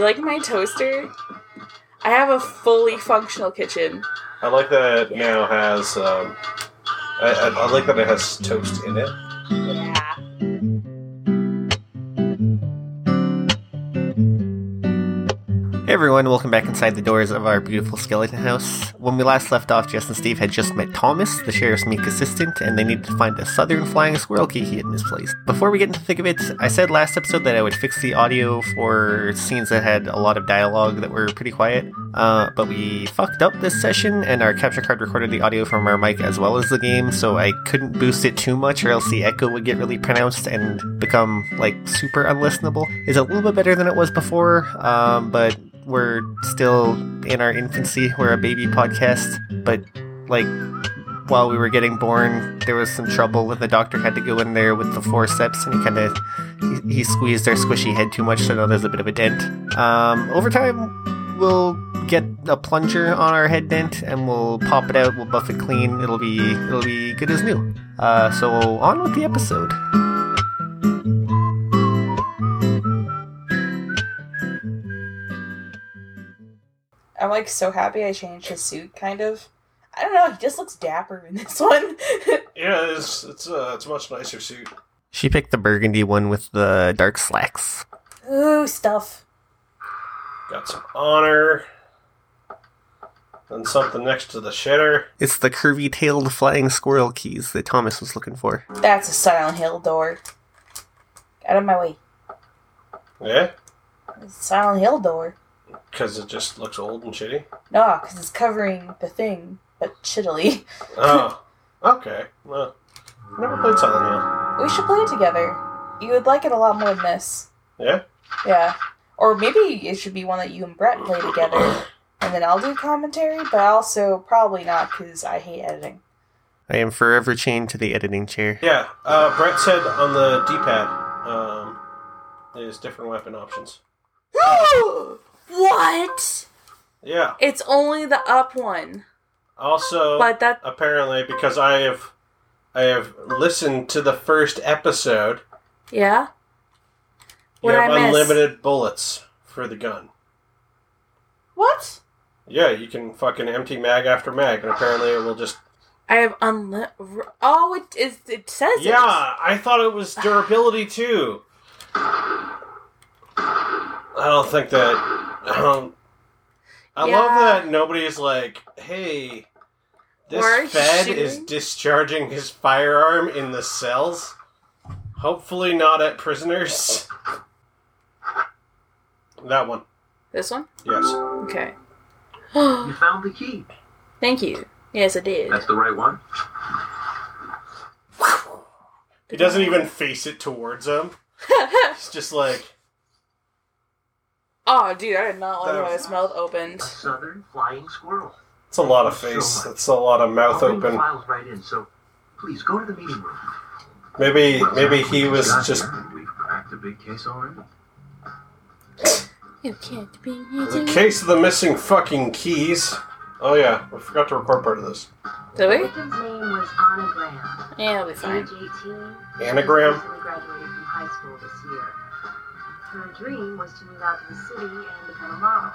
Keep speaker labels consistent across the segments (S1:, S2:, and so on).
S1: you like my toaster? I have a fully functional kitchen.
S2: I like that it now has. Um, I, I, I like that it has toast in it.
S1: Yeah.
S3: Everyone, welcome back inside the doors of our beautiful skeleton house. When we last left off, Jess and Steve had just met Thomas, the sheriff's meek assistant, and they needed to find a southern flying squirrel key he had misplaced. Before we get into the thick of it, I said last episode that I would fix the audio for scenes that had a lot of dialogue that were pretty quiet, uh, but we fucked up this session, and our capture card recorded the audio from our mic as well as the game, so I couldn't boost it too much, or else the echo would get really pronounced and become like super unlistenable. It's a little bit better than it was before, um, but we're still in our infancy. We're a baby podcast, but like while we were getting born, there was some trouble, and the doctor had to go in there with the forceps, and he kind of he, he squeezed our squishy head too much, so now there's a bit of a dent. Um, over time, we'll get a plunger on our head dent, and we'll pop it out. We'll buff it clean. It'll be it'll be good as new. Uh, so on with the episode.
S1: I'm like so happy I changed his suit, kind of. I don't know, he just looks dapper in this one.
S2: Yeah, it's it's uh, it's a much nicer suit.
S3: She picked the burgundy one with the dark slacks.
S1: Ooh, stuff.
S2: Got some honor. And something next to the shitter.
S3: It's the curvy-tailed flying squirrel keys that Thomas was looking for.
S1: That's a Silent Hill door. Out of my way.
S2: Yeah,
S1: It's a Silent Hill door.
S2: Because it just looks old and shitty.
S1: No, because it's covering the thing, but shittily.
S2: Oh, okay. Well, never played Silent Hill.
S1: We should play it together. You would like it a lot more than this.
S2: Yeah.
S1: Yeah. Or maybe it should be one that you and Brett play together, and then I'll do commentary, but also probably not because I hate editing.
S3: I am forever chained to the editing chair.
S2: Yeah. Uh, Brett said on the D-pad, um, there's different weapon options.
S1: what?
S2: Yeah.
S1: It's only the up one,
S2: Also,
S1: but that
S2: apparently, because I have, I have listened to the first episode.
S1: yeah.
S2: You have unlimited bullets for the gun.
S1: What?
S2: Yeah, you can fucking empty mag after mag, and apparently it will just.
S1: I have unli- Oh, it is. It says it.
S2: Yeah, I thought it was durability too. I don't think that. I don't. Love that nobody's like, "Hey, this
S1: Why are you
S2: Fed is discharging his firearm in the cells. Hopefully, not at prisoners." That one,
S1: This one.
S2: yes.
S1: Okay.
S4: You found the key.
S1: Thank you. Yes, I did.
S4: That's the right one.
S2: He doesn't even face it towards him. It's just like,
S1: oh, dude, I did not like how his mouth opened.
S4: A southern flying squirrel.
S2: it's a lot of face. It's a lot of mouth
S4: I'll
S2: open.
S4: the files right in, so please go to the meeting room.
S2: Maybe,
S4: What's
S2: maybe he was just
S4: here? We've cracked a big case already.
S1: You can't be
S2: the case of the missing fucking keys. Oh yeah, I forgot to record part of this.
S1: Did we?
S5: victim's name was Anna Graham.
S1: Yeah, it'll be fine.
S5: Age 18.
S2: Anagram?
S5: Graduated from high school this year. Her dream was to move out to the city and become a model.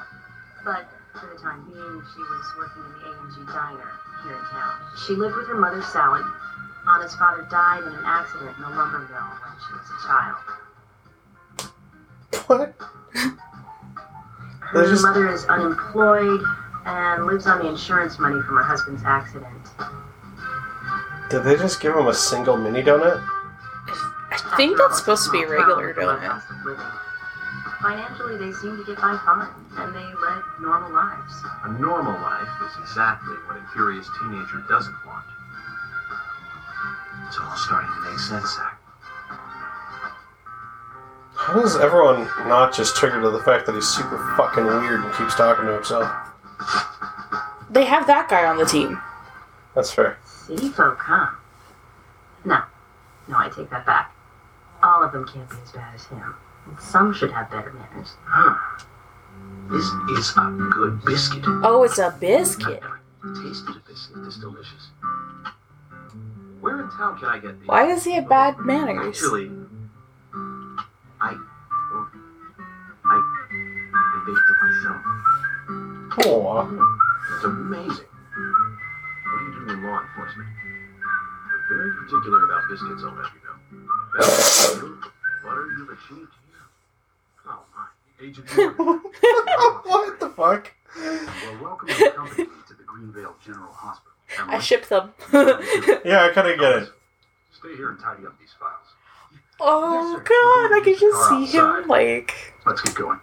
S5: But for the time being, she was working in the AMG diner here in town. She lived with her mother, Sally. Anna's father died in an accident in a lumber mill when she was a child.
S2: What?
S5: Her
S2: just-
S5: mother is unemployed and lives on the insurance money from her husband's accident.
S2: Did they just give him a single mini donut?
S1: I think that's supposed to be a regular donut.
S5: Financially, they seem to get by fine, and they led normal lives.
S4: A normal life is exactly what a curious teenager doesn't want. It's all starting to make sense, Zach.
S2: How does everyone not just trigger to the fact that he's super fucking weird and keeps talking to himself?
S1: They have that guy on the team.
S2: That's fair.
S5: City folk, huh? No. No, I take that back. All of them can't be as bad as him. And some should have better manners.
S4: Huh. This is a good biscuit.
S1: Oh, it's a biscuit.
S4: I've tasted a biscuit. It's delicious. Where in town can I get these?
S1: Why does he have bad manners?
S4: Actually, I, well, I, I baked it myself.
S2: Aw.
S4: It's amazing. What do you do in law enforcement? They're very particular about biscuits, I'll have you know. Best butter you've achieved here. Oh my. Agent Morgan.
S2: what the fuck?
S4: Well, welcome to the company to the Greenvale General Hospital. Am
S1: I ship them.
S2: Yeah, I kind of get it.
S4: Stay here and tidy up these files.
S1: oh god, I can just see him like.
S4: Let's get going.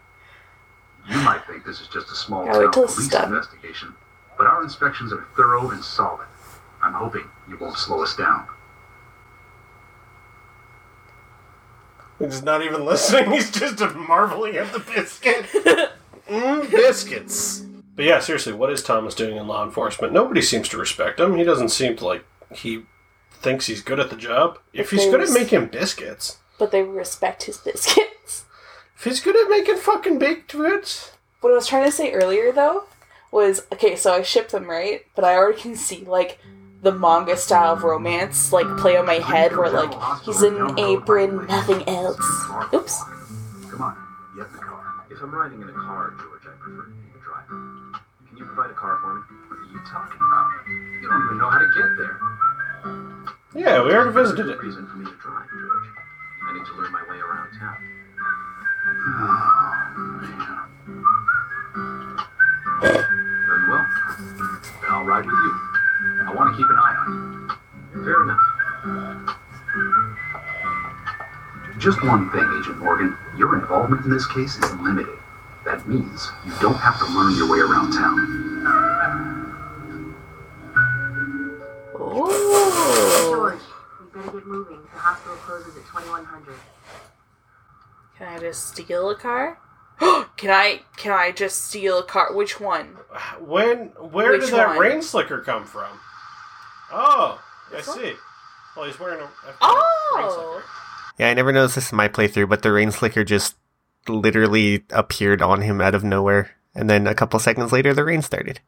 S4: You might think this is just a small
S1: oh,
S4: town police
S1: done.
S4: investigation, but our inspections are thorough and solid. I'm hoping you won't slow us down.
S2: He's not even listening. He's just marveling at the biscuit. mm, biscuits. But yeah, seriously, what is Thomas doing in law enforcement? Nobody seems to respect him. He doesn't seem to like he thinks he's good at the job. If he's good at making biscuits,
S1: But they respect his biscuits.
S2: if he's good at making fucking baked goods,
S1: What I was trying to say earlier though was okay, so I ship them right, but I already can see like the manga style of romance like play on my head where like he's in an apron, nothing else. Oops.
S4: Come on, get in the car.
S6: If I'm riding in a car, George, I prefer to be the driver. Can you provide a car for me?
S4: What are you talking about? You don't even know how to get there.
S2: yeah, we already visited it.
S6: reason for me to drive, George. I need to learn my way around town.
S4: Just one thing, Agent Morgan. Your involvement in this case is limited. That means you don't have to learn your way around town.
S1: Oh.
S5: George, we better get moving. The hospital closes at 2100.
S1: Can I just steal a car? can I can I just steal a car? Which one?
S2: When where
S1: Which
S2: did that
S1: one?
S2: rain slicker come from? Oh, I
S1: This one?
S2: see. Well, he's wearing a, a oh! rain
S1: Oh.
S2: slicker.
S3: Yeah, I never noticed this in my playthrough, but the rain slicker just literally appeared on him out of nowhere. And then a couple seconds later, the rain started.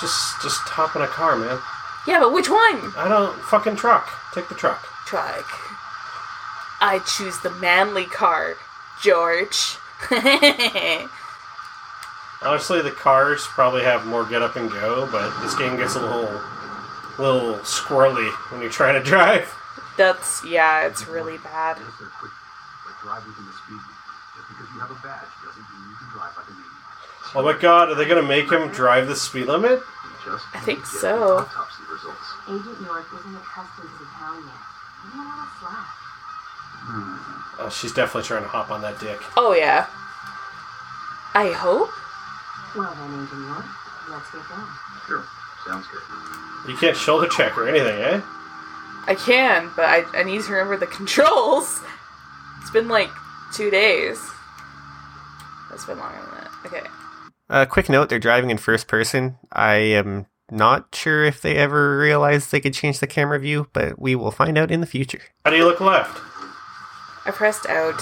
S2: Just just hop in a car, man.
S1: Yeah, but which one?
S2: I don't fucking truck. Take the truck.
S1: Truck. I choose the manly car, George.
S2: Honestly, the cars probably have more get up and go, but this game gets a little, little squirrely when you're trying to drive.
S1: That's yeah, it's really bad.
S4: Yes, they're quick, but drive within the speed limit. Just because you have a badge doesn't mean you can drive like a maniac.
S2: Oh my god, are they gonna make him drive the speed limit?
S1: I think so.
S4: the autopsy results.
S5: Agent York isn't accustomed to the town yet. He don't slack.
S2: Oh, she's definitely trying to hop on that dick.
S1: Oh yeah. I hope.
S5: Well then, Agent York, let's get going.
S4: Sure, sounds good.
S2: You can't shoulder check or anything, eh?
S1: I can, but I, I need to remember the controls. It's been like two days. That's been longer than that. Okay.
S3: Uh, quick note: they're driving in first person. I am not sure if they ever realized they could change the camera view, but we will find out in the future.
S2: How do you look left?
S1: I pressed out.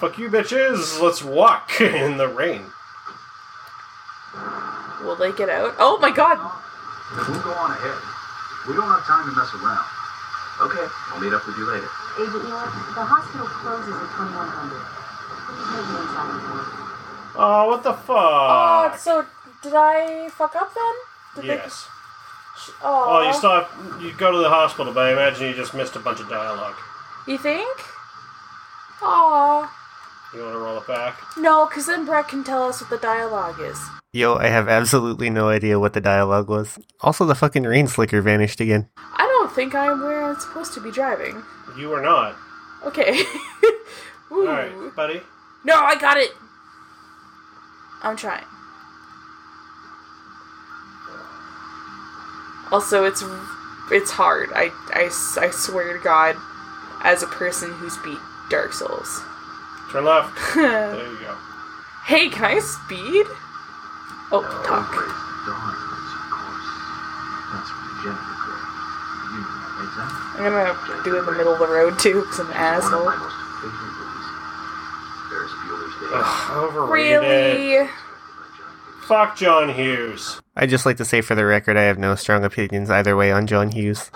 S2: Fuck you, bitches. Let's walk in the rain.
S1: Will they get out? Oh my god!
S4: Then we'll go on ahead. We don't have time to mess around.
S6: Okay, I'll meet up with you later.
S5: Agent York, the hospital closes at 2100. Please meet me inside the.
S2: Oh, what the fuck?
S1: Oh,
S2: fuck?
S1: so did I fuck up then? Did
S2: yes.
S1: They, oh,
S2: Well, you still have, you go to the hospital, but I imagine you just missed a bunch of dialogue.
S1: You think? Aw.
S2: You want to roll it back?
S1: No, because then Brett can tell us what the dialogue is.
S3: Yo, I have absolutely no idea what the dialogue was. Also, the fucking rain slicker vanished again.
S1: I don't think I am where I'm supposed to be driving.
S2: You are not.
S1: Okay.
S2: All right, buddy.
S1: No, I got it. I'm trying. Also, it's it's hard. I, I, I swear to God, as a person who's beat Dark Souls.
S2: Turn left. There you go.
S1: Hey, can I speed? Oh, talk.
S4: Always Dawn runs. That's from Jennifer Grey. You know that, right, Zach?
S1: I'm gonna do it in the middle of the road too, because I'm an asshole.
S4: my most favorite movies. Ferris Bueller's Day Off.
S2: Ugh, overrated.
S1: Really?
S4: directed by John Hughes.
S2: Fuck John Hughes.
S3: I'd just like to say for the record, I have no strong opinions either way on John Hughes.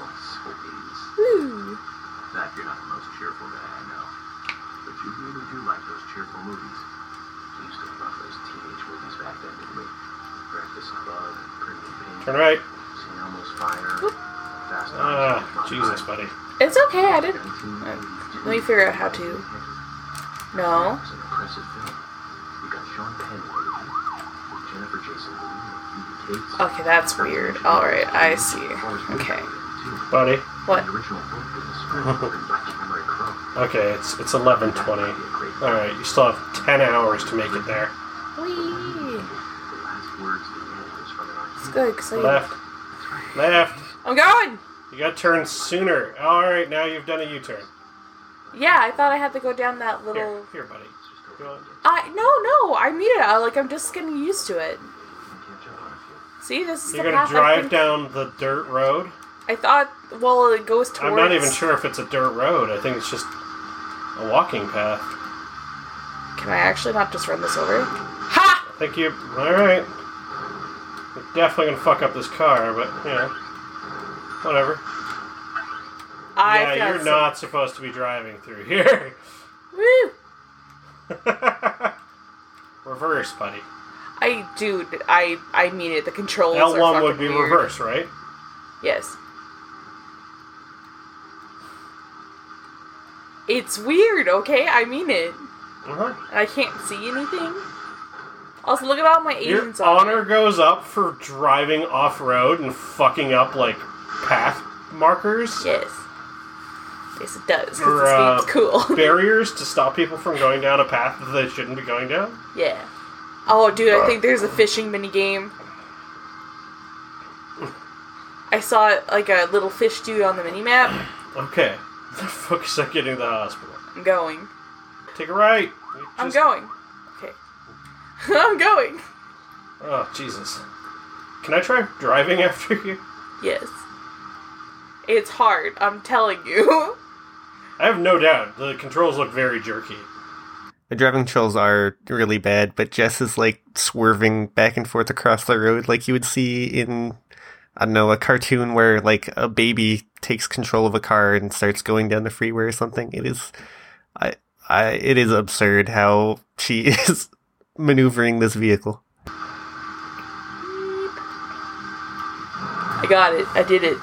S2: Turn right.
S4: St. Elmo's fire. Fast
S2: Ah,
S4: Times,
S2: Jesus, buddy.
S1: It's okay. I didn't.
S4: 17
S1: Let me figure out how to. No.
S4: It's an impressive film. You got Sean Penn in it, with Jennifer Jason Leigh and Phoebe Cates.
S1: Okay, that's weird. All right, I see. Okay.
S2: Buddy.
S1: What?
S4: The original book is a script written by Cameron Crowe.
S2: Okay, it's it's eleven twenty. All right, you still have ten hours to make it there.
S1: Whee!
S4: The last words at the end was from an
S1: It's
S4: artiste.
S1: Good because.
S2: Left, left.
S1: I'm going.
S2: You got to turn sooner. All right, now you've done a U-turn.
S1: Yeah, I thought I had to go down that little.
S2: here, buddy. Go on.
S1: I no no. I made it. I, like I'm just getting used to it.
S4: Can't jump on a few.
S1: See, this is
S2: You're
S1: the
S2: gonna
S1: path
S2: drive
S1: I've been-
S2: down the dirt road.
S1: I thought. Well, it goes towards.
S2: I'm not even sure if it's a dirt road. I think it's just a walking path.
S1: Can I actually not just run this over? Ha!
S2: I think you. All right. Definitely gonna fuck up this car, but you know, whatever.
S1: I
S2: yeah, you're
S1: some-
S2: not supposed to be driving through here.
S1: Woo!
S2: reverse, buddy.
S1: I dude, I I mean it. The controls.
S2: L
S1: are
S2: one would be
S1: weird.
S2: reverse, right?
S1: Yes. It's weird, okay? I mean it.
S2: Uh-huh.
S1: I can't see anything. Also, look at all my
S2: Your
S1: agents on
S2: honor goes up for driving off road and fucking up like path markers,
S1: Yes. Yes, it does.
S2: Or, uh,
S1: cool.
S2: barriers to stop people from going down a path that they shouldn't be going down.
S1: yeah. Oh, dude, I think there's a fishing mini game. I saw like a little fish dude on the mini map.
S2: Okay, focus that getting to the hospital.
S1: I'm going.
S2: Take a right. You
S1: I'm going. Okay. I'm going.
S2: Oh Jesus! Can I try driving after you?
S1: Yes. It's hard, I'm telling you.
S2: I have no doubt the controls look very jerky.
S3: The driving controls are really bad, but Jess is like swerving back and forth across the road like you would see in I don't know, a cartoon where like a baby takes control of a car and starts going down the freeway or something. It is I I it is absurd how she is maneuvering this vehicle.
S1: I got it. I did it.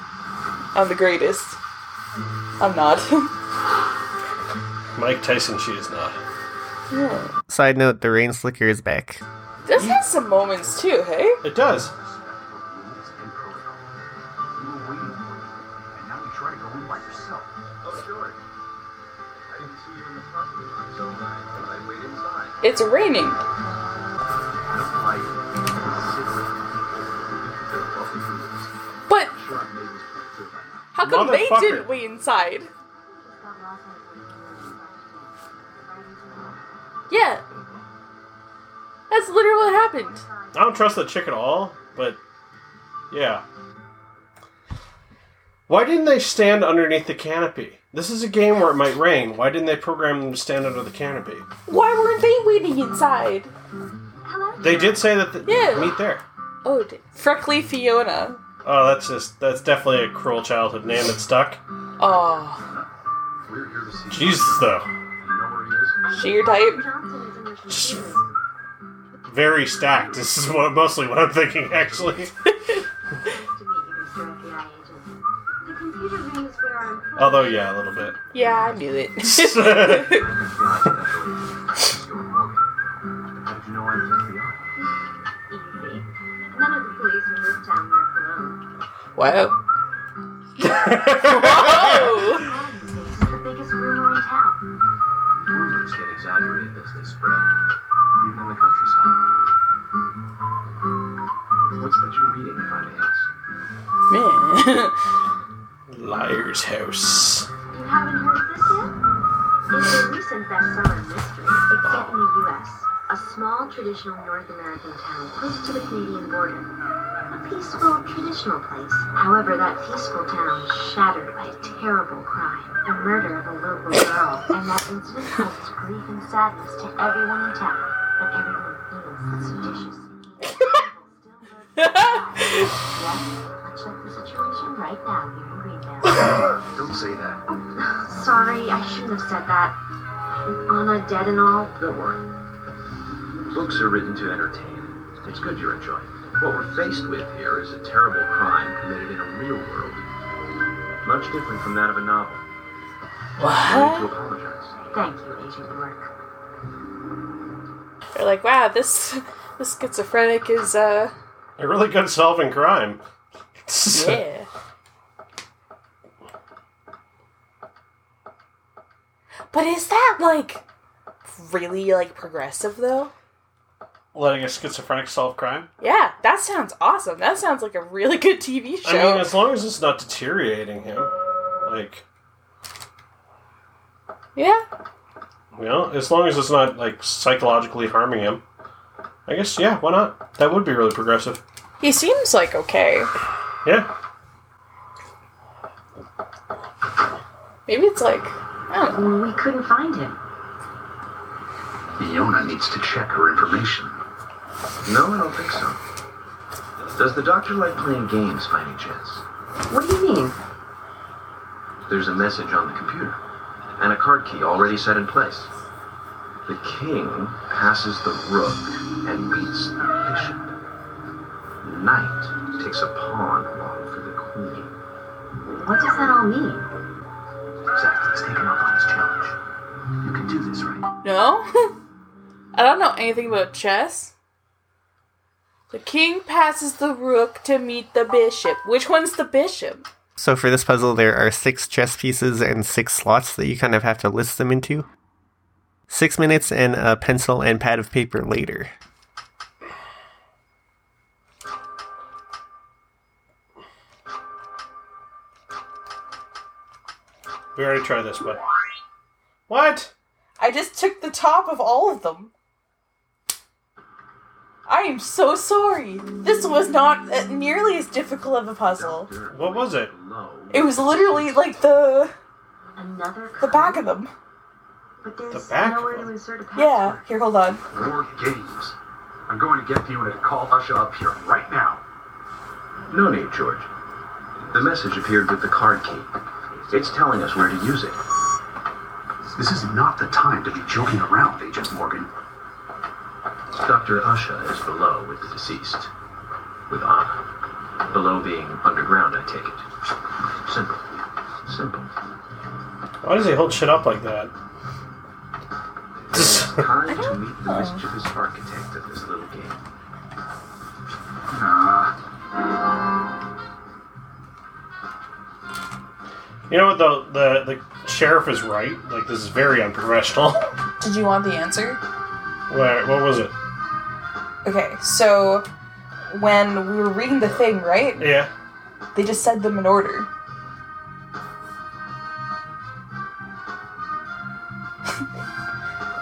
S1: I'm the greatest. I'm not.
S2: Mike Tyson, she is not.
S3: Side note, the rain slicker is back.
S1: this has some moments too, hey?
S2: It does.
S4: Rules and protocol. You were waiting for it, and now you try to go in by yourself.
S6: Oh, sure.
S1: It's raining. But
S4: Sure, I made this pretty clear by now.
S1: how come they didn't wait inside? Yeah. That's literally what happened.
S2: I don't trust that chick at all, but yeah. Why didn't they stand underneath the canopy? This is a game where it might rain. Why didn't they program them to stand under the canopy?
S1: Why weren't they waiting inside?
S2: They did say that the,
S1: Yeah.
S2: meet there.
S1: Oh, d- Freckly Fiona.
S2: Oh, that's just that's definitely a cruel childhood name that stuck.
S1: Oh,
S4: We're here to see
S2: Jesus, though,
S4: you. You know where he is?
S1: she your type?
S5: Johnson is in your
S2: Just very stacked. This is what mostly what I'm thinking, actually.
S5: to meet you, Mr. FBI
S2: Although, yeah, a little bit.
S1: Yeah, I knew it.
S4: I'm FBI special agent Francis York Morgan. How did you know I was FBI?
S5: Easy. None of the police in this town wear cologne.
S1: wow. Whoa!
S5: The biggest rumor in town.
S6: Rumors get exaggerated as they spread, even in the countryside. What's that you're reading, if I may ask?
S1: Man.
S2: Liar's house.
S5: You haven't heard this yet? It's a recent bestseller mystery. It's set in the U.S., a small traditional North American town close to the Canadian border. A peaceful, traditional place. However, that peaceful town is shattered by a terrible crime. The murder of a local girl. And that incident causes grief and sadness to everyone in town. But everyone feels that seditious evil still lurks. Yes, much like the situation right now here in Greenvale.
S6: Don't say that.
S5: Sorry, I shouldn't have said that. Anna dead and all.
S6: Don't worry. Books are written to entertain. It's good you're enjoying. What we're faced with here is a terrible crime committed in a real world. Much different from that of a novel. I need to
S1: What?
S6: apologize.
S5: Thank you, Agent York.
S1: They're like, wow, this this schizophrenic is uh
S2: You're really good at solving crime.
S1: yeah. But is that like really like progressive though?
S2: Letting a schizophrenic solve crime?
S1: Yeah, that sounds awesome. That sounds like a really good TV show.
S2: I mean, as long as it's not deteriorating him. Like,
S1: yeah.
S2: you know, as long as it's not, like, psychologically harming him. I guess, yeah, why not? That would be really progressive.
S1: He seems like okay.
S2: Yeah.
S1: Maybe it's like
S5: We couldn't find him.
S6: Fiona needs to check her information. No, I don't think so. Does the doctor like playing games by any chance?
S5: What do you mean?
S6: There's a message on the computer, and a card key already set in place. The king passes the rook and beats the bishop. Knight takes a pawn along for the queen.
S5: What does that all mean?
S6: Exactly, he's taken on his challenge. You can do this, right?
S1: No? I don't know anything about chess. The king passes the rook to meet the bishop. Which one's the bishop?
S3: So for this puzzle, there are six chess pieces and six slots that you kind of have to list them into. Six minutes and a pencil and pad of paper later.
S2: We already tried this, but. What?
S1: I just took the top of all of them. I am so sorry. This was not uh, nearly as difficult of a puzzle.
S2: What was it?
S1: It was literally like the
S5: Another
S1: the back of them.
S5: But there's
S2: The back
S5: nowhere
S2: of
S5: to insert a password.
S1: Yeah. Here, hold on.
S4: More games. I'm going to get the unit to call Usha up here right now.
S6: No need, George. The message appeared with the card key. It's telling us where to use it.
S4: This is not the time to be joking around, Agent Morgan.
S6: Dr. Usha is below with the deceased. With Anna. Below being underground, I take it. Simple. Simple.
S2: Why does he hold shit up like that?
S6: It's time to meet the mischievous architect of this little game.
S4: Nah.
S2: You know what, the, the, the sheriff is right. Like, this is very unprofessional.
S1: Did you want the answer?
S2: what, what was it?
S1: Okay, so when we were reading the thing, right?
S2: Yeah.
S1: They just said them in order.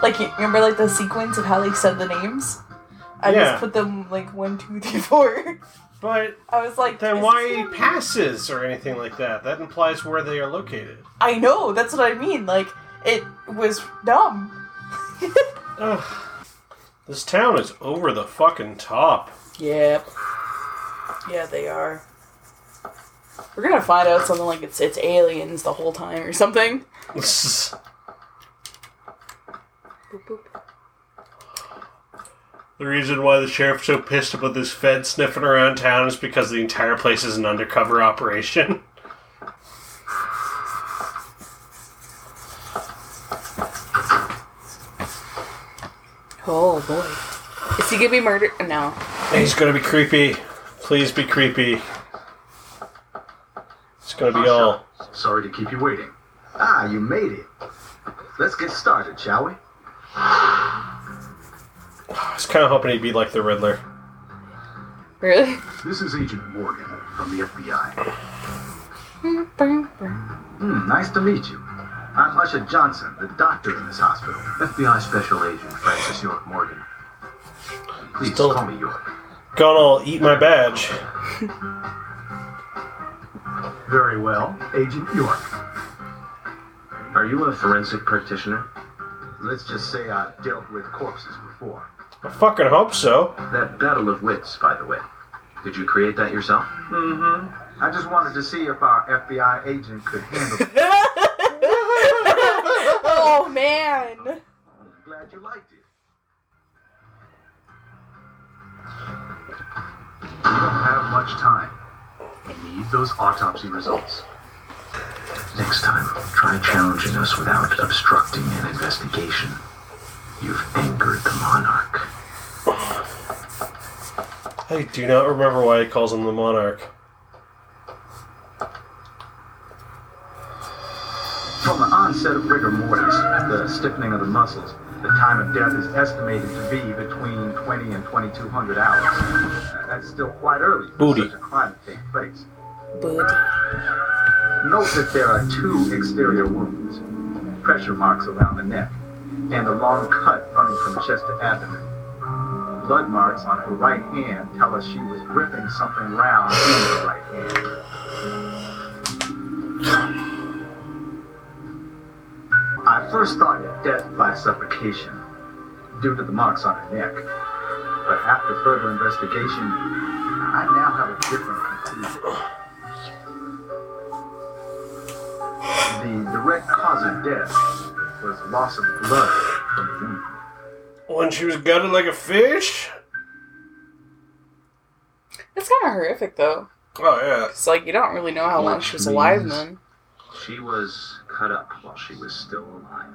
S1: like you remember like the sequence of how they said the names? I
S2: Yeah.
S1: just put them like one, two, three, four.
S2: But
S1: I was like,
S2: then why passes or anything like that? That implies where they are located.
S1: I know, that's what I mean. Like it was dumb.
S2: Ugh. This town is over the fucking top.
S1: Yep. Yeah, they are. We're gonna find out something like it's it's aliens the whole time or something.
S2: the
S1: Boop, boop.
S2: reason why the sheriff's so pissed about this Fed sniffing around town is because the entire place is an undercover operation.
S1: Oh boy. Is he gonna be murdered? No.
S2: He's gonna be creepy. Please be creepy. It's gonna be all.
S4: Sorry to keep you waiting. Ah, you made it. Let's get started, shall we?
S2: I was kind of hoping he'd be like the Riddler.
S1: Really?
S4: This is Agent Morgan from the FBI. Hmm, nice to meet you. I'm Usha Johnson, the doctor in this hospital.
S6: FBI Special Agent Francis York Morgan.
S4: Please
S2: Still-
S4: call me York.
S2: Gonna all eat my badge.
S4: Very well, Agent York.
S6: Are you a forensic practitioner?
S4: Let's just say I've dealt with corpses before.
S2: I fucking hope so.
S6: That battle of wits, by the way. Did you create that yourself?
S4: Mm-hmm. I just wanted to see if our FBI agent could handle it.
S1: oh man.
S4: I'm Glad you liked it. We don't have much time. We need those autopsy results. Next time, try challenging us without obstructing an investigation. You've angered the monarch.
S2: I do not remember why he calls him the monarch.
S4: From the onset of rigor mortis, the stiffening of the muscles, the time of death is estimated to be between 20 and 2200 hours. That's still quite early for
S2: Booty.
S4: such a crime to take place.
S1: Booty.
S4: Note that there are two exterior wounds, pressure marks around the neck, and a long cut running from chest to abdomen. Blood marks on her right hand tell us she was gripping something round in her right hand. I first thought death by suffocation due to the marks on her neck, but after further investigation, I now have a different conclusion. The direct cause of death was loss of blood from the wound.
S2: When she was gutted like a fish?
S1: It's kind of horrific though.
S2: Oh, yeah.
S1: It's like you don't really know how long she was alive then.
S4: She was cut up while she was still alive.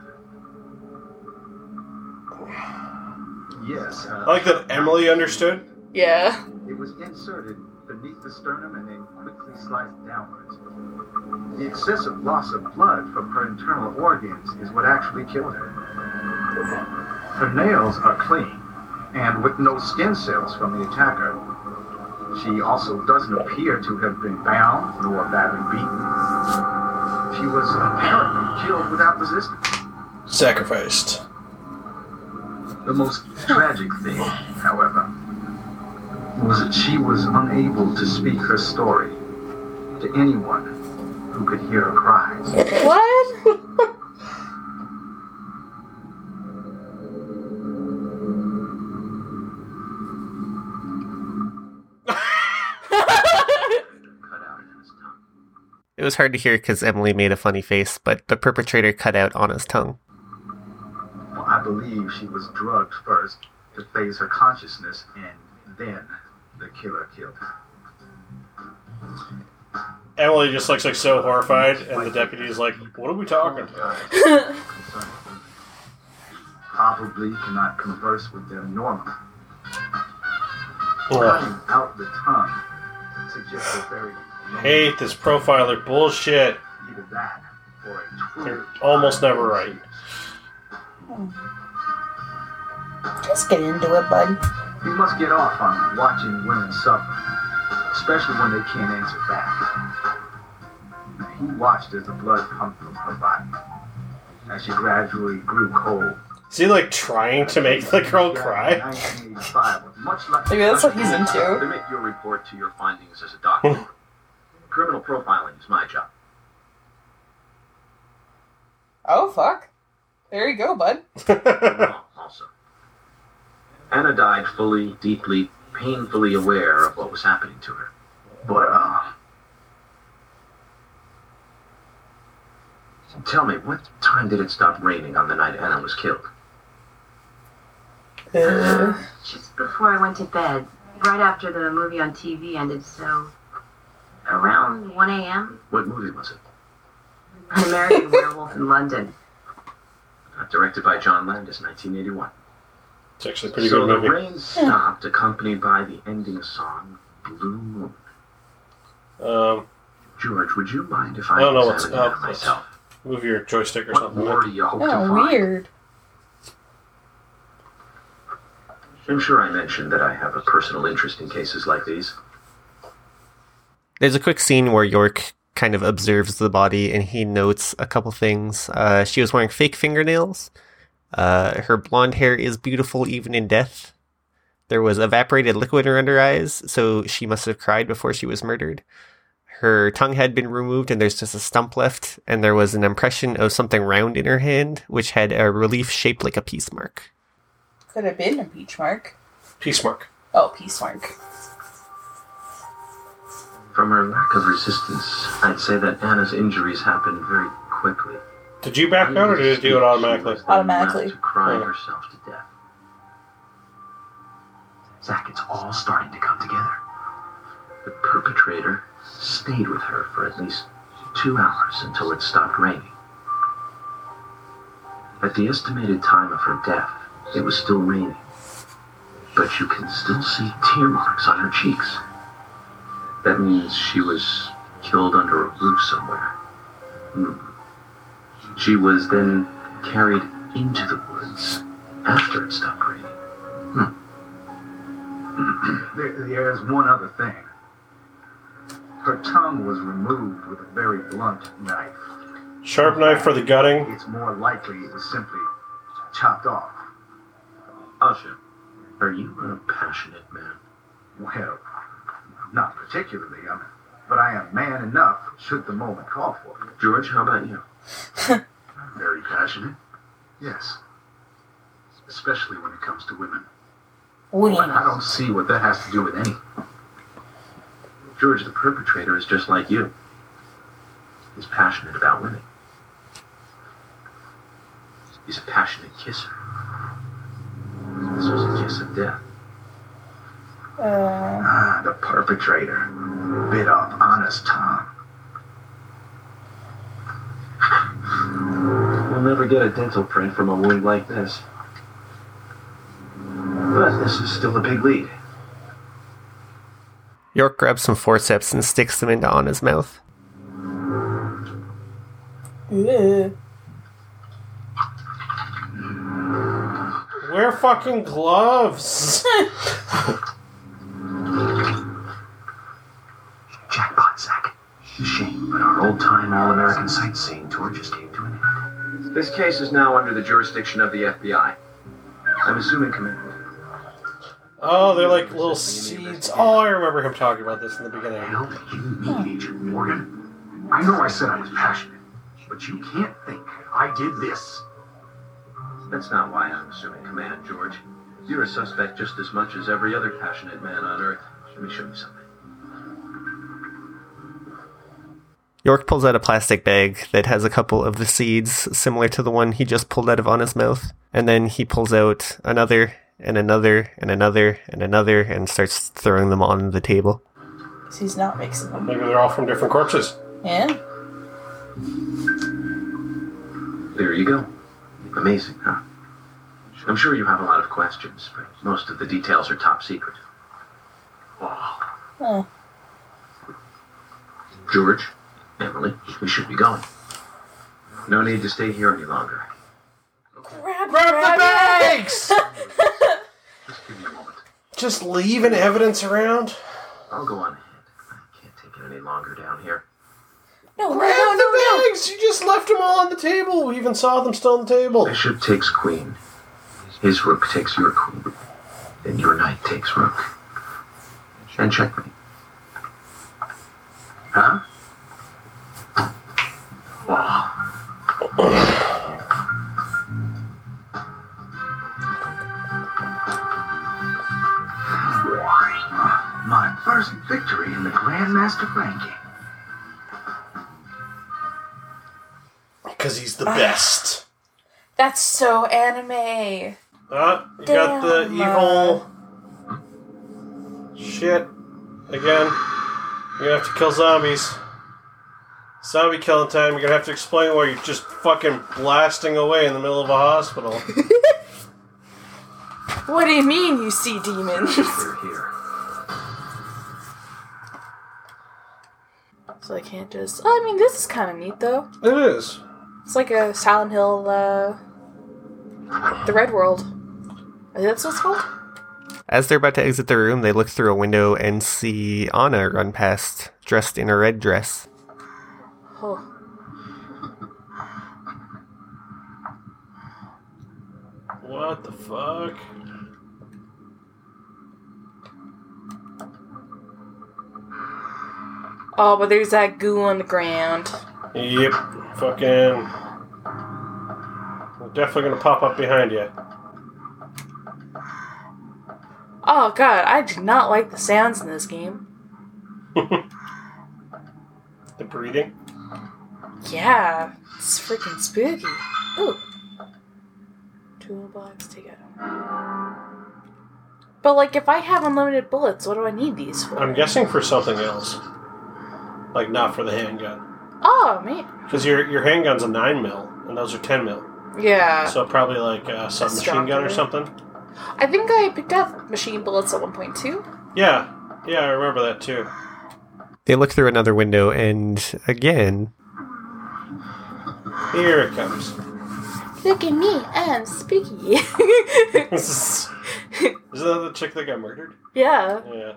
S4: Yes. Uh,
S2: I like that Emily understood.
S1: Yeah.
S4: It was inserted beneath the sternum and then quickly sliced downwards. The excessive loss of blood from her internal organs is what actually killed her. Her nails are clean and with no skin cells from the attacker. She also doesn't appear to have been bound nor badly beaten. She was apparently killed without resistance.
S2: Sacrificed.
S4: The most tragic thing, however, was that she was unable to speak her story to anyone who could hear her cries.
S1: What?
S4: Cut out in his tongue.
S3: It was hard to hear because Emily made a funny face, but the perpetrator cut out on his tongue.
S4: Well, I believe she was drugged first to phase her consciousness, and then the killer killed her.
S2: Emily just looks like so horrified, and the deputy is like, "What are we talking about?"
S4: Probably cannot converse with them normally.
S2: Ugh.
S4: Cutting out the tongue suggests a very low-
S2: Hate this profiler bullshit.
S4: either that or a
S2: They're almost never right.
S1: Just get into it, bud.
S4: We must get off on watching women suffer, especially when they can't answer back. He watched as the blood pumped from her body, as she gradually grew cold.
S2: Is he like trying to make the girl cry?
S4: 1985 was much like
S1: Maybe that's what he's into.
S6: Limit your report to your findings as a doctor. Hmm. Criminal profiling is my job.
S1: Oh fuck. There you go, bud.
S6: Also. Anna died fully, deeply, painfully aware of what was happening to her.
S4: But, uh,
S6: Tell me, what time did it stop raining on the night Anna was killed?
S1: Uh,
S5: Just before I went to bed, right after the movie on TV ended, so around 1 a.m.
S6: What movie was it?
S5: An American Werewolf in London.
S6: Uh, directed by John Landis, 1981.
S2: It's actually a pretty
S6: so
S2: good
S6: the rain stopped, accompanied by the ending song, Blue Moon.
S2: Um,
S6: George, would you mind if I,
S2: I don't know what's up.
S6: myself?
S2: move your joystick or
S6: What
S2: something.
S6: more do you hope to
S1: oh,
S6: find?
S1: weird.
S6: I'm sure I mentioned that I have a personal interest in cases like these.
S3: There's a quick scene where York kind of observes the body and he notes a couple things. Uh, she was wearing fake fingernails. Uh, her blonde hair is beautiful even in death. There was evaporated liquid in her under eyes, so she must have cried before she was murdered. Her tongue had been removed and there's just a stump left, and there was an impression of something round in her hand, which had a relief shaped like a peace mark.
S1: Could have been a peach mark.
S2: Peace mark.
S1: Oh, peace mark.
S6: From her lack of resistance, I'd say that Anna's injuries happened very quickly.
S2: Did you back out or did it do it automatically?
S6: She was then
S1: Automatically.
S6: left To cry
S2: Yeah.
S6: herself to death.
S4: Zach, it's all starting to come together.
S6: The perpetrator stayed with her for at least two hours until it stopped raining. At the estimated time of her death, it was still raining. But you can still see tear marks on her cheeks. That means she was killed under a roof somewhere. Hmm. She was then carried into the woods after it stopped raining.
S7: There, there's one other thing. Her tongue was removed with a very blunt knife.
S2: Sharp knife for the gutting.
S7: It's more likely it was simply chopped off.
S6: Usha, are you a passionate man?
S7: Well, not particularly, um, but I am man enough should the moment call for it.
S6: George, how about you?
S7: Very passionate. Yes. Especially when it comes to women. And I don't see what that has to do with any.
S6: George, the perpetrator, is just like you. He's passionate about women. He's a passionate kisser. This was a kiss of death.
S1: Uh,
S7: Ah, the perpetrator bit off Anna's tongue.
S6: We'll never get a dental print from a wound like this. But this is still a big lead.
S3: York grabs some forceps and sticks them into Anna's mouth.
S1: ugh.
S2: Wear fucking gloves.
S7: Jackpot, Zach.
S6: Shame, but our old-time all-American sightseeing tour just came to an end. This case is now under the jurisdiction of the FBI. I'm assuming Commander.
S2: Oh, they're like little seeds. Oh, I remember him talking about this in the beginning.
S7: hell you mean, Agent Morgan? I know I said I was passionate, but you can't think I did this.
S6: That's not why I'm assuming command, George. You're a suspect just as much as every other passionate man on Earth. Let me show you something.
S3: York pulls out a plastic bag that has a couple of the seeds similar to the one he just pulled out of Anna's mouth. And then he pulls out another and another and another and another and starts throwing them on the table.
S1: 'Cause he's not mixing them.
S2: Maybe they're all from different corpses.
S1: Yeah?
S6: There you go. Amazing, huh? I'm sure you have a lot of questions, but most of the details are top secret. Wow.
S1: Oh.
S6: George, Emily, we should be going. No need to stay here any longer.
S1: Grab,
S2: Grab the
S1: grab it!
S2: bags!
S7: Just give me a moment.
S2: Just leaving evidence around.
S6: I'll go on ahead. I can't take it any longer down here.
S1: No, no,
S2: Grab
S1: no,
S2: the
S1: no, no.
S2: bags! You just left them all on the table. We even saw them still on the table.
S6: Bishop takes queen. His rook takes your queen. Then your knight takes rook. And checkmate. Huh?
S7: My first victory in the Grandmaster ranking.
S2: Because he's the best.
S1: That's so anime.
S2: Ah, you got the
S1: Damn.
S2: evil shit again. You're gonna have to kill zombies. Zombie killing time. You're gonna have to explain why you're just fucking blasting away in the middle of a hospital.
S1: What do you mean you see demons?
S6: They're here.
S1: so I can't just. Oh, I mean, this is kind of neat though.
S2: it is.
S1: It's like a Silent Hill, uh, the Red World. I think that's what it's called.
S3: As they're about to exit the room, they look through a window and see Anna run past, dressed in a red dress.
S1: Oh.
S2: What the fuck?
S1: Oh, but there's that goo on the ground.
S2: Yep. Fucking. We're definitely gonna pop up behind you.
S1: Oh god, I do not like the sounds in this game.
S2: The breathing.
S1: Yeah, it's freaking spooky. Ooh. Toolbox, take it. But like, if I have unlimited bullets, what do I need these for?
S2: I'm guessing for something else. Like not for the handgun.
S1: oh man,
S2: Because your your handgun's a nine mil, and those are ten mil.
S1: yeah.
S2: So probably like a submachine gun or something.
S1: I think I picked up machine bullets at one point too.
S2: Yeah, yeah, I remember that too.
S3: They look through another window, and again,
S2: Here it comes.
S1: Look at me, I'm spooky.
S2: Isn't that the chick that got murdered?
S1: yeah.
S2: Yeah.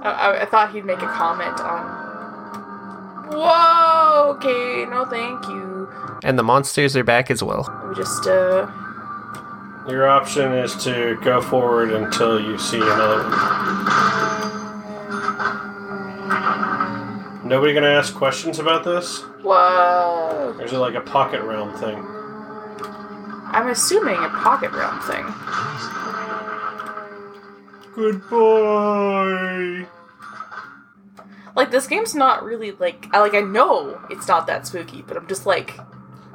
S1: I, I, I thought he'd make a comment on. Whoa. Okay. No, thank you.
S3: and the monsters are back as well.
S1: We just uh.
S2: Your option is to go forward until you see another one. Nobody gonna ask questions about this?
S1: Whoa.
S2: Or is it like a pocket realm thing?
S1: I'm assuming a pocket realm thing.
S2: Goodbye.
S1: Like this game's not really like I like I know it's not that spooky, but I'm just like,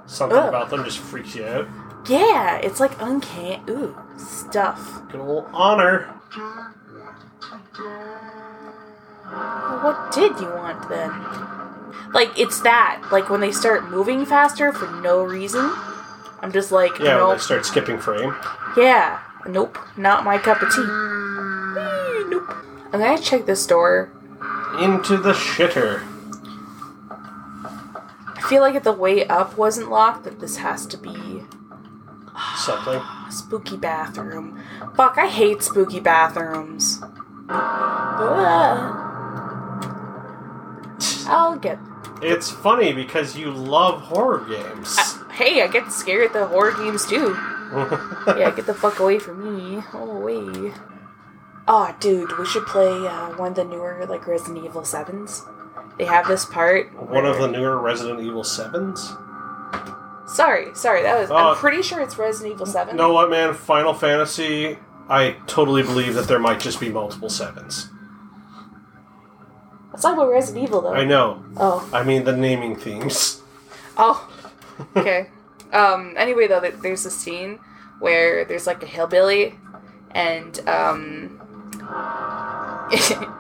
S2: Something
S1: Ugh.
S2: about them just freaks you out.
S1: yeah, it's like uncanny. Ooh, stuff.
S2: Good old honor.
S1: What did you want then? Like it's that. Like when they start moving faster for no reason. I'm just like,
S2: Yeah, when they start skipping frame.
S1: Yeah. Nope. Not my cup of tea. Eh, Nope. I'm gonna check this door.
S2: Into the shitter.
S1: I feel like if the way up wasn't locked, that this has to be
S2: Something.
S1: spooky bathroom. Fuck, I hate spooky bathrooms. Ah. I'll get.
S2: It's funny because you love horror games.
S1: Hey, I get scared at the horror games too. Yeah, get the fuck away from me. Oh, away. Oh, dude, we should play uh, one of the newer, like, Resident Evil 7s. They have this part.
S2: One of the newer Resident Evil 7s?
S1: Sorry, sorry, that was.
S2: Oh.
S1: I'm pretty sure it's Resident Evil 7.
S2: know what, man? Final Fantasy, I totally believe that there might just be multiple 7s.
S1: Let's talk about Resident Evil, though.
S2: I know.
S1: Oh.
S2: I mean, the naming themes.
S1: Oh. Okay. um, anyway, though, there's a scene where there's, like, a hillbilly, and, um.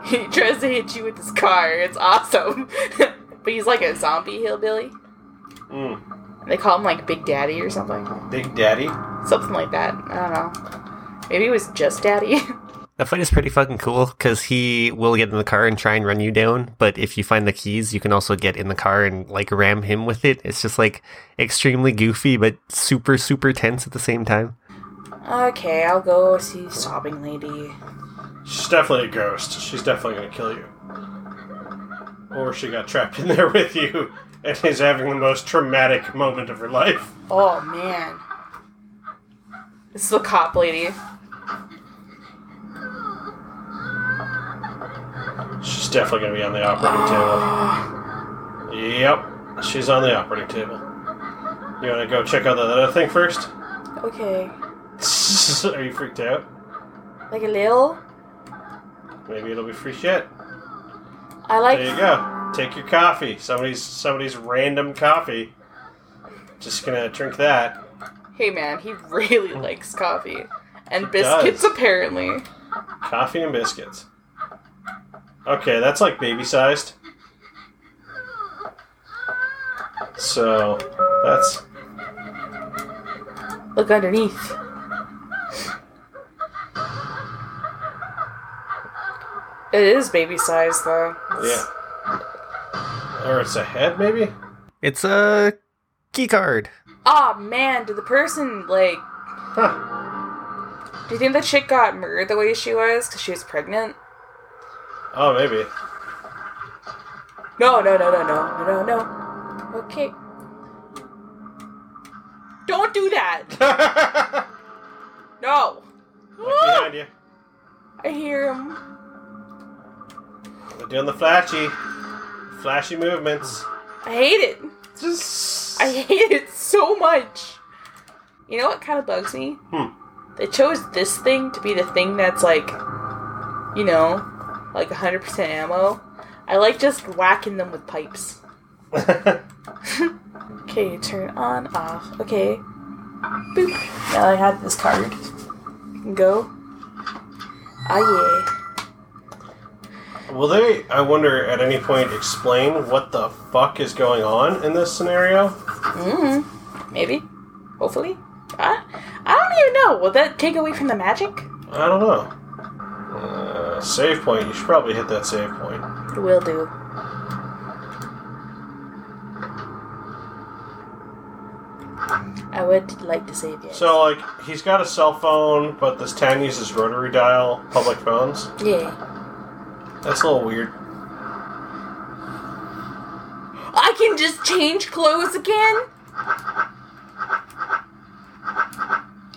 S1: he tries to hit you with his car. It's awesome. but he's like a zombie hillbilly.
S2: Mm.
S1: They call him like Big Daddy or something.
S2: Big Daddy?
S1: Something like that. I don't know. Maybe it was just Daddy.
S3: That fight is pretty fucking cool because he will get in the car and try and run you down. But if you find the keys, you can also get in the car and like ram him with it. It's just like extremely goofy, but super, super tense at the same time.
S1: okay, I'll go see Sobbing Lady.
S2: She's definitely a ghost. She's definitely going to kill you. Or she got trapped in there with you and is having the most traumatic moment of her life.
S1: Oh man. This is the cop lady.
S2: She's definitely going to be on the operating table. Yep, she's on the operating table. You want to go check out that other thing first?
S1: Okay.
S2: Are you freaked out?
S1: Like a little.
S2: Maybe it'll be free shit.
S1: I like
S2: There you go. Take your coffee. Somebody's somebody's random coffee. Just gonna drink that.
S1: Hey man, he really likes coffee. And
S2: He
S1: biscuits
S2: does.
S1: apparently.
S2: Coffee and biscuits. Okay, that's like baby sized. So that's
S1: Look underneath. It is baby sized though.
S2: yeah. Or it's a head, maybe.
S3: It's a key card.
S1: Ah man, did the person like
S2: Huh.
S1: do you think the chick got murdered the way she was because she was pregnant?
S2: Oh, maybe.
S1: No, no, no, no, no, no, no, no. Okay. Don't do that! No!
S2: Look behind you.
S1: I hear him.
S2: They're doing the flashy, flashy movements.
S1: I hate it.
S2: Just
S1: I hate it so much. You know what kind of bugs me?
S2: Hmm.
S1: They chose this thing to be the thing that's like, you know, like 100% ammo. I like just whacking them with pipes. Okay, turn on, off. Okay. Boop. Now I have this card. Go. Oh
S2: Will they, I wonder, at any point explain what the fuck is going on in this scenario?
S1: yeah. Mm. Maybe. Hopefully. I, I don't even know. Will that take away from the magic?
S2: I don't know. Save point. You should probably hit that save point.
S1: It will do. I would like to save it.
S2: So, like, he's got a cell phone, but this town uses rotary dial public phones.
S1: yeah.
S2: That's a little weird.
S1: I can just change clothes again?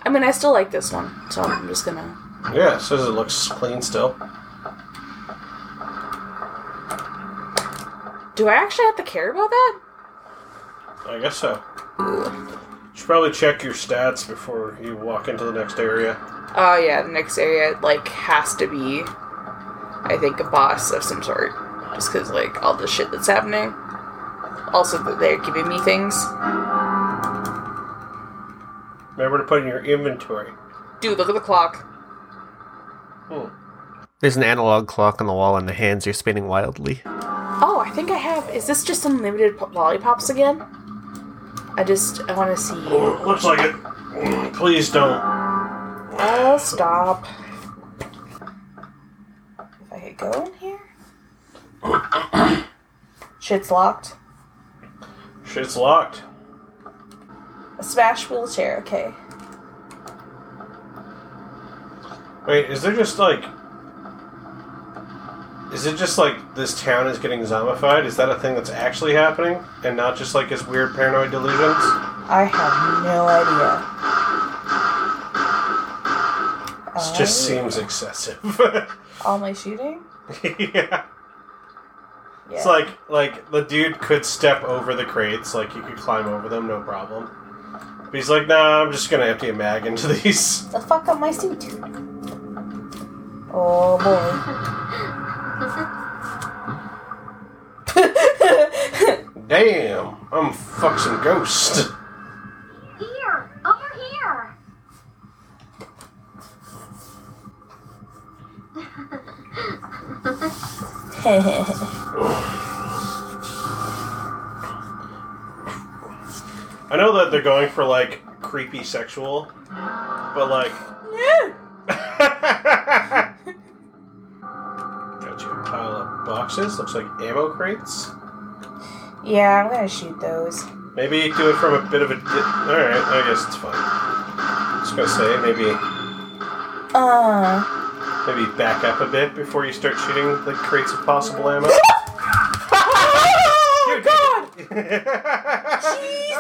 S1: I mean, I still like this one, so I'm just gonna.
S2: Yeah, it says it looks clean still.
S1: Do I actually have to care about that?
S2: I guess so. You should probably check your stats before you walk into the next area.
S1: Oh yeah, the next area like has to be, I think, a boss of some sort, just because like all the shit that's happening. Also, that they're giving me things.
S2: Remember to put in your inventory.
S1: Dude, look at the clock.
S2: Hmm.
S3: There's an analog clock on the wall, and the hands are spinning wildly.
S1: Oh, I think I have. Is this just unlimited po- lollipops again? I just I want to see.
S2: Oh, looks like it. Please don't.
S1: Oh, stop. If I could go in here. Shit's locked.
S2: Shit's locked.
S1: A smash wheelchair. Okay.
S2: Wait, is there just like. Is it just like this town is getting zombified? Is that a thing that's actually happening? And not just like his weird paranoid delusions?
S1: I have no idea.
S2: This just seems excessive.
S1: All my shooting?
S2: yeah.
S1: Yeah.
S2: It's like like the dude could step over the crates, like you could climb over them, no problem. But he's like, nah, I'm just gonna empty a mag into these.
S1: the fuck up my suit. Oh boy.
S2: Damn, I'm fuck some ghost.
S5: Here, over here.
S2: I know that they're going for like creepy sexual, but like. Boxes. Looks like ammo crates.
S1: yeah, I'm gonna shoot those.
S2: Maybe do it from a bit of a. Di- All right, I guess it's fine. Just gonna say maybe
S1: Uh.
S2: maybe back up a bit before you start shooting the crates of possible ammo.
S1: Oh God!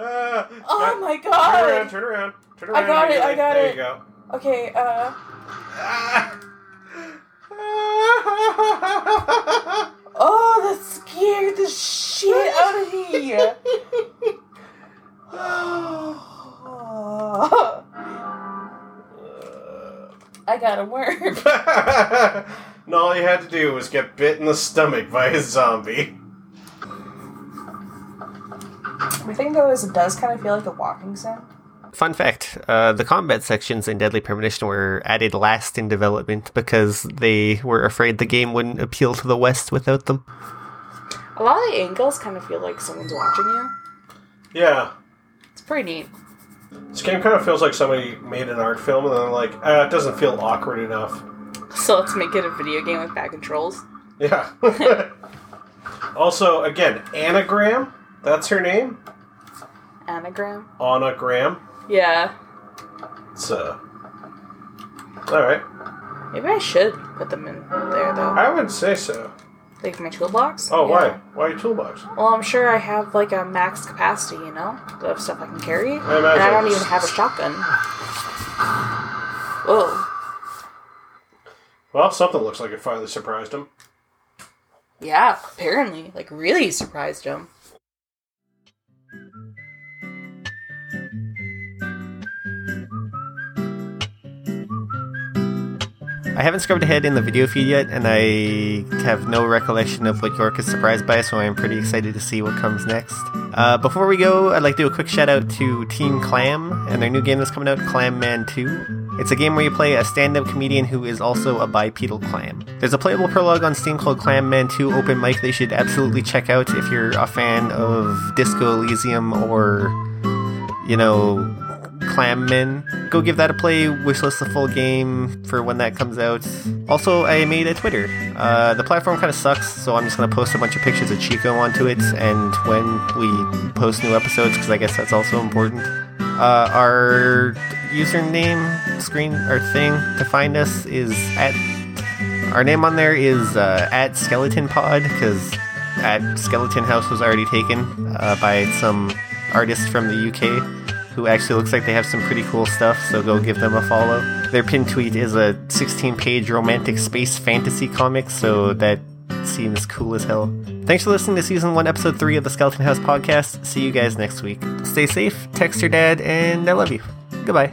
S1: Oh my
S2: Turn around,
S1: God!
S2: turn around, turn around.
S1: I got it, I
S2: immediately.
S1: got
S2: there
S1: it.
S2: you go.
S1: Okay. Uh. Oh, that scared the shit out of me. I got a worm.
S2: and all he had to do was get bit in the stomach by a zombie.
S1: I thing though is it does kind of feel like a walking sim.
S3: Fun fact uh, the combat sections in Deadly Premonition were added last in development because they were afraid the game wouldn't appeal to the West without them.
S1: A lot of the angles kind of feel like someone's watching you.
S2: Yeah.
S1: It's pretty neat.
S2: This game kind of feels like somebody made an art film and then like, ah, it doesn't feel awkward enough.
S1: So let's make it a video game with bad controls.
S2: Yeah. also, again, Anagram. That's her name.
S1: Anagram.
S2: Anna Graham.
S1: Yeah.
S2: It's uh. All right.
S1: Maybe I should put them in there though.
S2: I would say so.
S1: Like my toolbox.
S2: Oh,
S1: Yeah.
S2: why? Why your toolbox?
S1: Well, I'm sure I have like a max capacity, you know, of stuff I can carry, and
S2: imagine
S1: I don't even have a shotgun. Whoa.
S2: Well, something looks like it finally surprised him.
S1: Yeah, apparently, like really surprised him.
S3: I haven't scrubbed ahead in the video feed yet, and I have no recollection of what York is surprised by, so I'm pretty excited to see what comes next. Uh, before we go, I'd like to do a quick shout out to Team Clam and their new game that's coming out, Clam Man 2. It's a game where you play a stand up comedian who is also a bipedal clam. There's a playable prologue on Steam called Clam Man 2 Open Mic they should absolutely check out if you're a fan of Disco Elysium or, you know, Clam Men. Go give that a play, wishlist the full game for when that comes out. Also, I made a Twitter. Uh, the platform kind of sucks, so I'm just going to post a bunch of pictures of Chico onto it, and when we post new episodes, because I guess that's also important. Uh, our username screen or thing to find us is at our name on there is uh, at skeleton pod because at skeleton house was already taken uh, by some artist from the uk who actually looks like they have some pretty cool stuff so go give them a follow. Their pin tweet is a 16 page romantic space fantasy comic so that seems cool as hell. Thanks for listening to season 1 episode 3 of the skeleton house podcast. See you guys next week. Stay safe text your dad and i love you. Goodbye